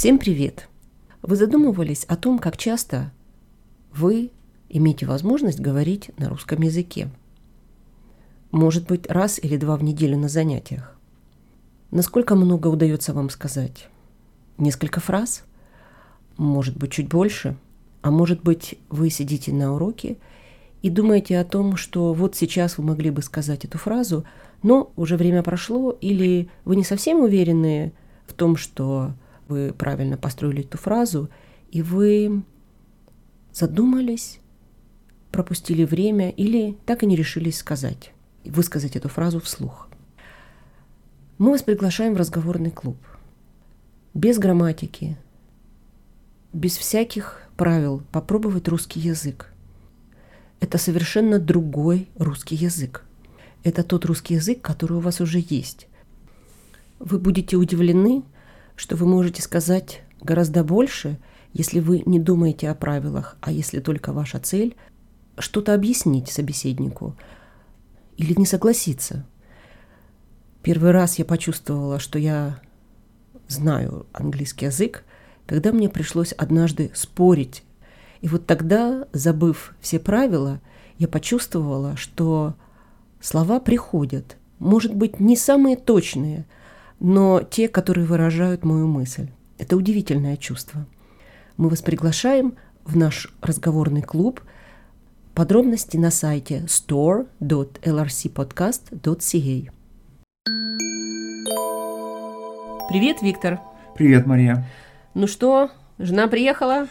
Всем привет! Вы задумывались о том, как часто вы имеете возможность говорить на русском языке? Может быть, раз или два в неделю на занятиях? Насколько много удается вам сказать? Несколько фраз? Может быть, чуть больше? А может быть, вы сидите на уроке и думаете о том, что вот сейчас вы могли бы сказать эту фразу, но уже время прошло, или вы не совсем уверены в том, что вы правильно построили эту фразу, и вы задумались, пропустили время или так и не решились сказать, высказать эту фразу вслух. Мы вас приглашаем в разговорный клуб. Без грамматики, без всяких правил попробовать русский язык. Это совершенно другой русский язык. Это тот русский язык, который у вас уже есть. Вы будете удивлены, что вы можете сказать гораздо больше, если вы не думаете о правилах, а если только ваша цель – что-то объяснить собеседнику или не согласиться. Первый раз я почувствовала, что я знаю английский язык, когда мне пришлось однажды спорить. И вот тогда, забыв все правила, я почувствовала, что слова приходят, может быть, не самые точные – но те, которые выражают мою мысль. Это удивительное чувство. Мы вас приглашаем в наш разговорный клуб. Подробности на сайте store.lrcpodcast.ca. Привет, Виктор. Привет, Мария. Ну что, жена приехала?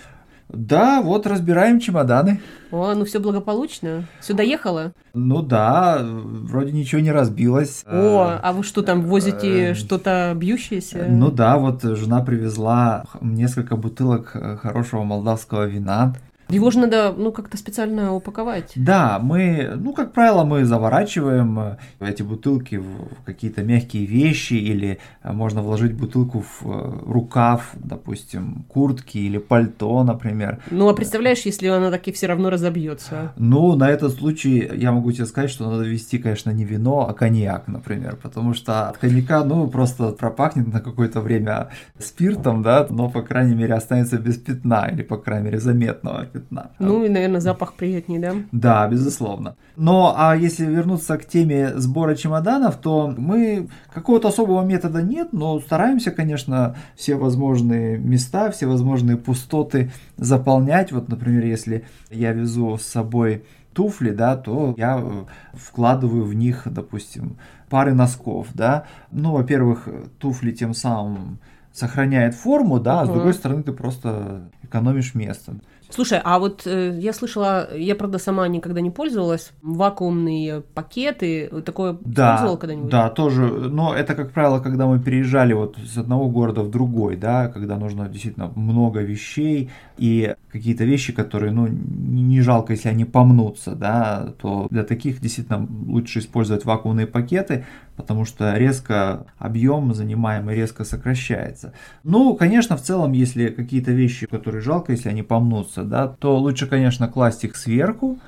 Да, вот разбираем чемоданы. О, ну все благополучно. Все доехало? Ну да, вроде ничего не разбилось. О, а вы что там возите, э, что-то бьющееся? Ну да, вот жена привезла несколько бутылок хорошего молдавского вина. Его же надо, ну, как-то специально упаковать. Да, мы, ну, как правило, мы заворачиваем э, эти бутылки в какие-то мягкие вещи, или э, можно вложить бутылку в э, рукав, допустим, куртки или пальто, например. Ну, а представляешь, если она таки все равно разобьется? Ну, на этот случай я могу тебе сказать, что надо вести, конечно, не вино, а коньяк, например, потому что от коньяка, ну, просто пропахнет на какое-то время спиртом, да, но, по крайней мере, останется без пятна, или, по крайней мере, заметного пятна. Ну и, наверное, запах приятнее, да? Да, безусловно. Но а если вернуться к теме сбора чемоданов, то мы какого-то особого метода нет, но стараемся, конечно, все возможные места, все возможные пустоты заполнять. Вот, например, если я везу с собой туфли, да, то я э, вкладываю в них, допустим, пары носков, да. Ну, во-первых, туфли тем самым сохраняет форму, да, uh-huh. а с другой стороны ты просто экономишь место. Слушай, а вот э, я слышала, я, правда, сама никогда не пользовалась, вакуумные пакеты, такое да, пользовала когда-нибудь? Да, тоже, но это, как правило, когда мы переезжали вот с одного города в другой, да, когда нужно действительно много вещей и какие-то вещи, которые, ну, не жалко, если они помнутся, да, то для таких действительно лучше использовать вакуумные пакеты, потому что резко объем занимаемый резко сокращается. Ну, конечно, в целом, если какие-то вещи, которые жалко, если они помнутся, да, то лучше, конечно, класть их сверху.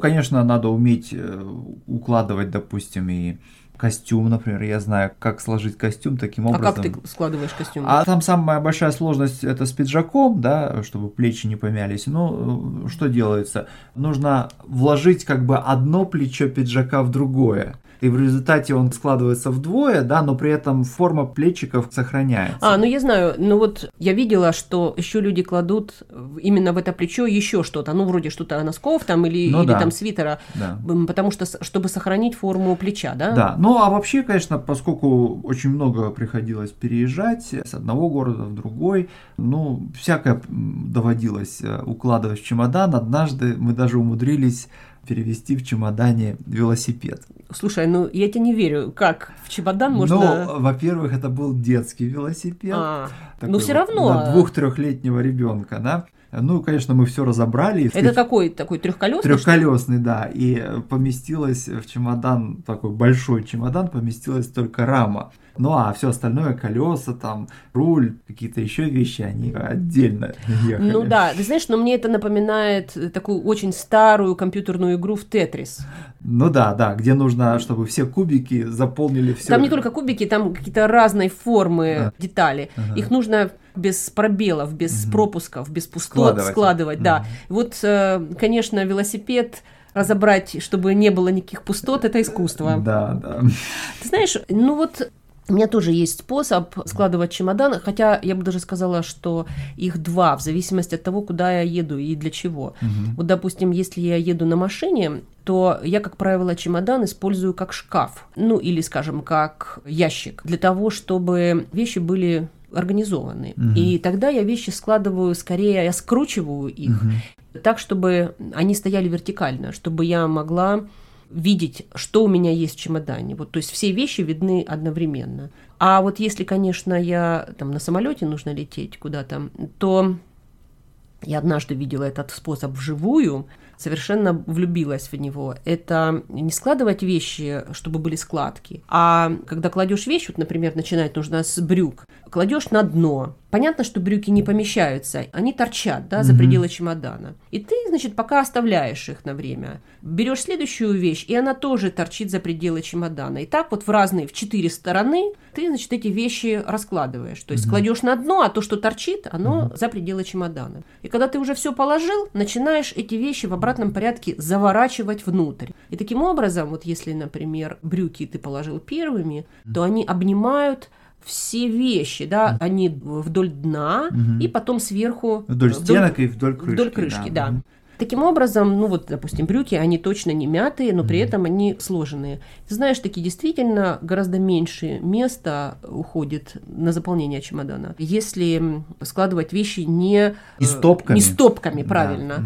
Конечно, надо уметь э, укладывать, допустим, и костюм, например, я знаю, как сложить костюм таким образом. А как ты складываешь костюм? А там самая большая сложность это с пиджаком, да, чтобы плечи не помялись. Ну, что делается? Нужно вложить как бы одно плечо пиджака в другое и в результате он складывается вдвое, да, но при этом форма плечиков сохраняется. А, ну я знаю, ну вот я видела, что еще люди кладут именно в это плечо еще что-то, ну вроде что-то носков там или, ну, или да. там свитера, да. потому что чтобы сохранить форму плеча, да? Да, ну а вообще, конечно, поскольку очень много приходилось переезжать с одного города в другой, ну всякое доводилось э, укладывать в чемодан. Однажды мы даже умудрились перевести в чемодане велосипед. Слушай, ну я тебе не верю. Как? В чемодан можно... Ну, во-первых, это был детский велосипед. А, ну все равно. На двух-трехлетнего ребенка, да. Ну, конечно, мы все разобрали. Это какой такой трехколесный? Трехколесный, да. И поместилось в чемодан, такой большой чемодан, поместилась только рама. Ну а все остальное, колеса, там, руль, какие-то еще вещи, они отдельно ехали. Ну да, ты знаешь, но мне это напоминает такую очень старую компьютерную игру в Тетрис. Ну да, да, где нужно, чтобы все кубики заполнили все. Там не только кубики, там какие-то разной формы да. детали. Ага. Их нужно без пробелов, без угу. пропусков, без пустот складывать, складывать угу. да. Вот, э, конечно, велосипед разобрать, чтобы не было никаких пустот, это искусство. Да, да. Ты знаешь, ну вот у меня тоже есть способ складывать чемоданы, хотя я бы даже сказала, что их два, в зависимости от того, куда я еду и для чего. Угу. Вот, допустим, если я еду на машине, то я, как правило, чемодан использую как шкаф, ну или, скажем, как ящик, для того, чтобы вещи были организованы. Угу. И тогда я вещи складываю скорее, я скручиваю их угу. так, чтобы они стояли вертикально, чтобы я могла видеть, что у меня есть в чемодане. Вот, то есть все вещи видны одновременно. А вот если, конечно, я там на самолете нужно лететь куда-то, то я однажды видела этот способ вживую, совершенно влюбилась в него. Это не складывать вещи, чтобы были складки, а когда кладешь вещь, вот, например, начинать нужно с брюк, кладешь на дно. Понятно, что брюки не помещаются, они торчат, да, за пределы чемодана. И ты, значит, пока оставляешь их на время. Берешь следующую вещь, и она тоже торчит за пределы чемодана. И так вот в разные, в четыре стороны ты, значит, эти вещи раскладываешь. То есть угу. кладешь на дно, а то, что торчит, оно угу. за пределы чемодана. И когда ты уже все положил, начинаешь эти вещи в обратном порядке заворачивать внутрь. И таким образом, вот если, например, брюки ты положил первыми, то они обнимают все вещи, да, они вдоль дна угу. и потом сверху вдоль, вдоль стенок и вдоль крышки. Вдоль крышки, да. да. Таким образом, ну вот, допустим, брюки, они точно не мятые, но при этом они сложенные. Ты знаешь, такие действительно гораздо меньше места уходит на заполнение чемодана. Если складывать вещи не... И стопками. Не стопками, правильно. Да.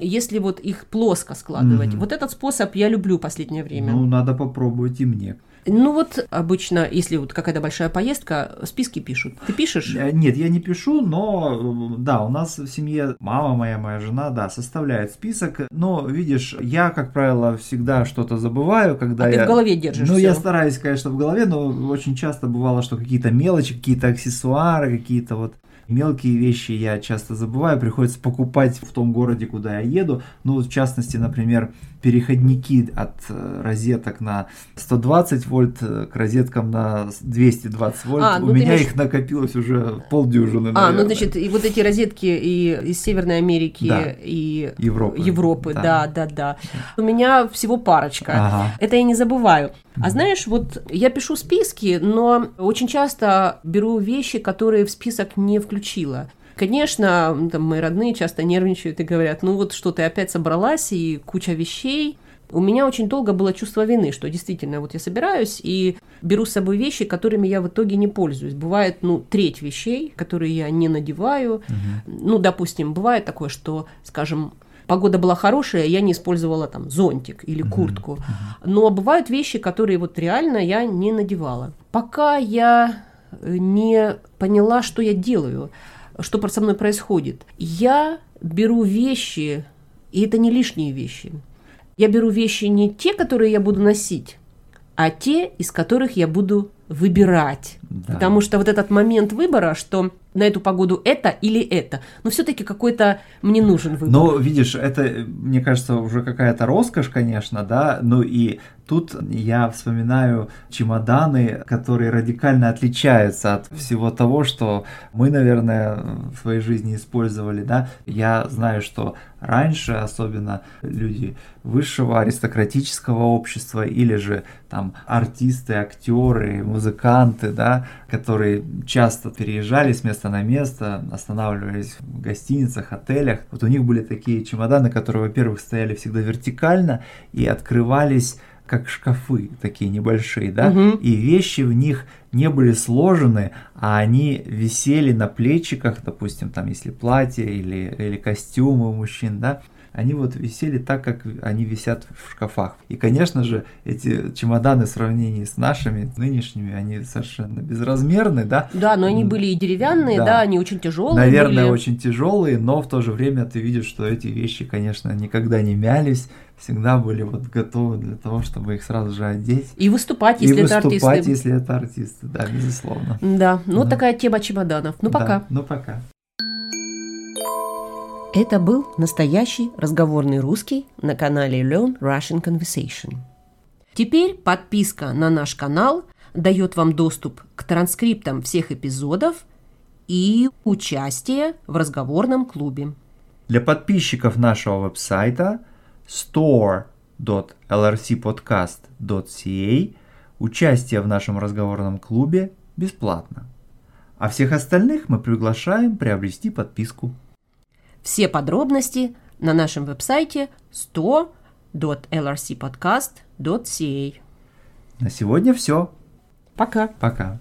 Если вот их плоско складывать. Угу. Вот этот способ я люблю в последнее время. Ну, надо попробовать и мне. Ну вот обычно, если вот какая-то большая поездка, списки пишут. Ты пишешь? Нет, я не пишу, но да, у нас в семье мама моя, моя жена, да, составляет список. Но видишь, я, как правило, всегда что-то забываю, когда а я... ты в голове держишь Ну, всё. я стараюсь, конечно, в голове, но очень часто бывало, что какие-то мелочи, какие-то аксессуары, какие-то вот Мелкие вещи я часто забываю, приходится покупать в том городе, куда я еду. Ну, в частности, например, переходники от э, розеток на 120 вольт э, к розеткам на 220 вольт. А, ну У меня имеешь... их накопилось уже полдюжины. А, ну значит, и вот эти розетки и из Северной Америки да. и Европы, Европы да. да, да, да. У меня всего парочка. Ага. Это я не забываю. А знаешь, вот я пишу списки, но очень часто беру вещи, которые в список не включила. Конечно, там мои родные часто нервничают и говорят, ну вот что ты опять собралась и куча вещей. У меня очень долго было чувство вины, что действительно вот я собираюсь и беру с собой вещи, которыми я в итоге не пользуюсь. Бывает, ну, треть вещей, которые я не надеваю. Угу. Ну, допустим, бывает такое, что, скажем, погода была хорошая, я не использовала там зонтик или куртку. Но бывают вещи, которые вот реально я не надевала. Пока я не поняла, что я делаю, что со мной происходит. Я беру вещи, и это не лишние вещи. Я беру вещи не те, которые я буду носить, а те, из которых я буду выбирать. Да. Потому что вот этот момент выбора, что на эту погоду это или это. Но все-таки какой-то мне нужен выбор. Но видишь, это, мне кажется, уже какая-то роскошь, конечно, да. Ну и тут я вспоминаю чемоданы, которые радикально отличаются от всего того, что мы, наверное, в своей жизни использовали, да. Я знаю, что раньше, особенно люди высшего аристократического общества или же там артисты, актеры, музыканты, да, которые часто переезжали с места на место, останавливались в гостиницах, отелях. Вот у них были такие чемоданы, которые, во-первых, стояли всегда вертикально и открывались как шкафы такие небольшие, да, угу. и вещи в них не были сложены, а они висели на плечиках, допустим, там, если платье или, или костюмы у мужчин, да, они вот висели так, как они висят в шкафах. И, конечно же, эти чемоданы в сравнении с нашими нынешними, они совершенно безразмерны, да? Да, но они были и деревянные, да, да они очень тяжелые Наверное, были. очень тяжелые, но в то же время ты видишь, что эти вещи, конечно, никогда не мялись, всегда были вот готовы для того, чтобы их сразу же одеть. И выступать, если и это выступать, артисты. если это артисты, да, безусловно. Да, ну Да. такая тема чемоданов. Ну Да, пока. ну пока. Это был настоящий разговорный русский на канале Learn Russian Conversation. Теперь подписка на наш канал дает вам доступ к транскриптам всех эпизодов и участие в разговорном клубе. Для подписчиков нашего веб-сайта store.lrcpodcast.ca участие в нашем разговорном клубе бесплатно. А всех остальных мы приглашаем приобрести подписку. Все подробности на нашем веб-сайте 100.lrcpodcast.ca. На сегодня все. Пока. Пока.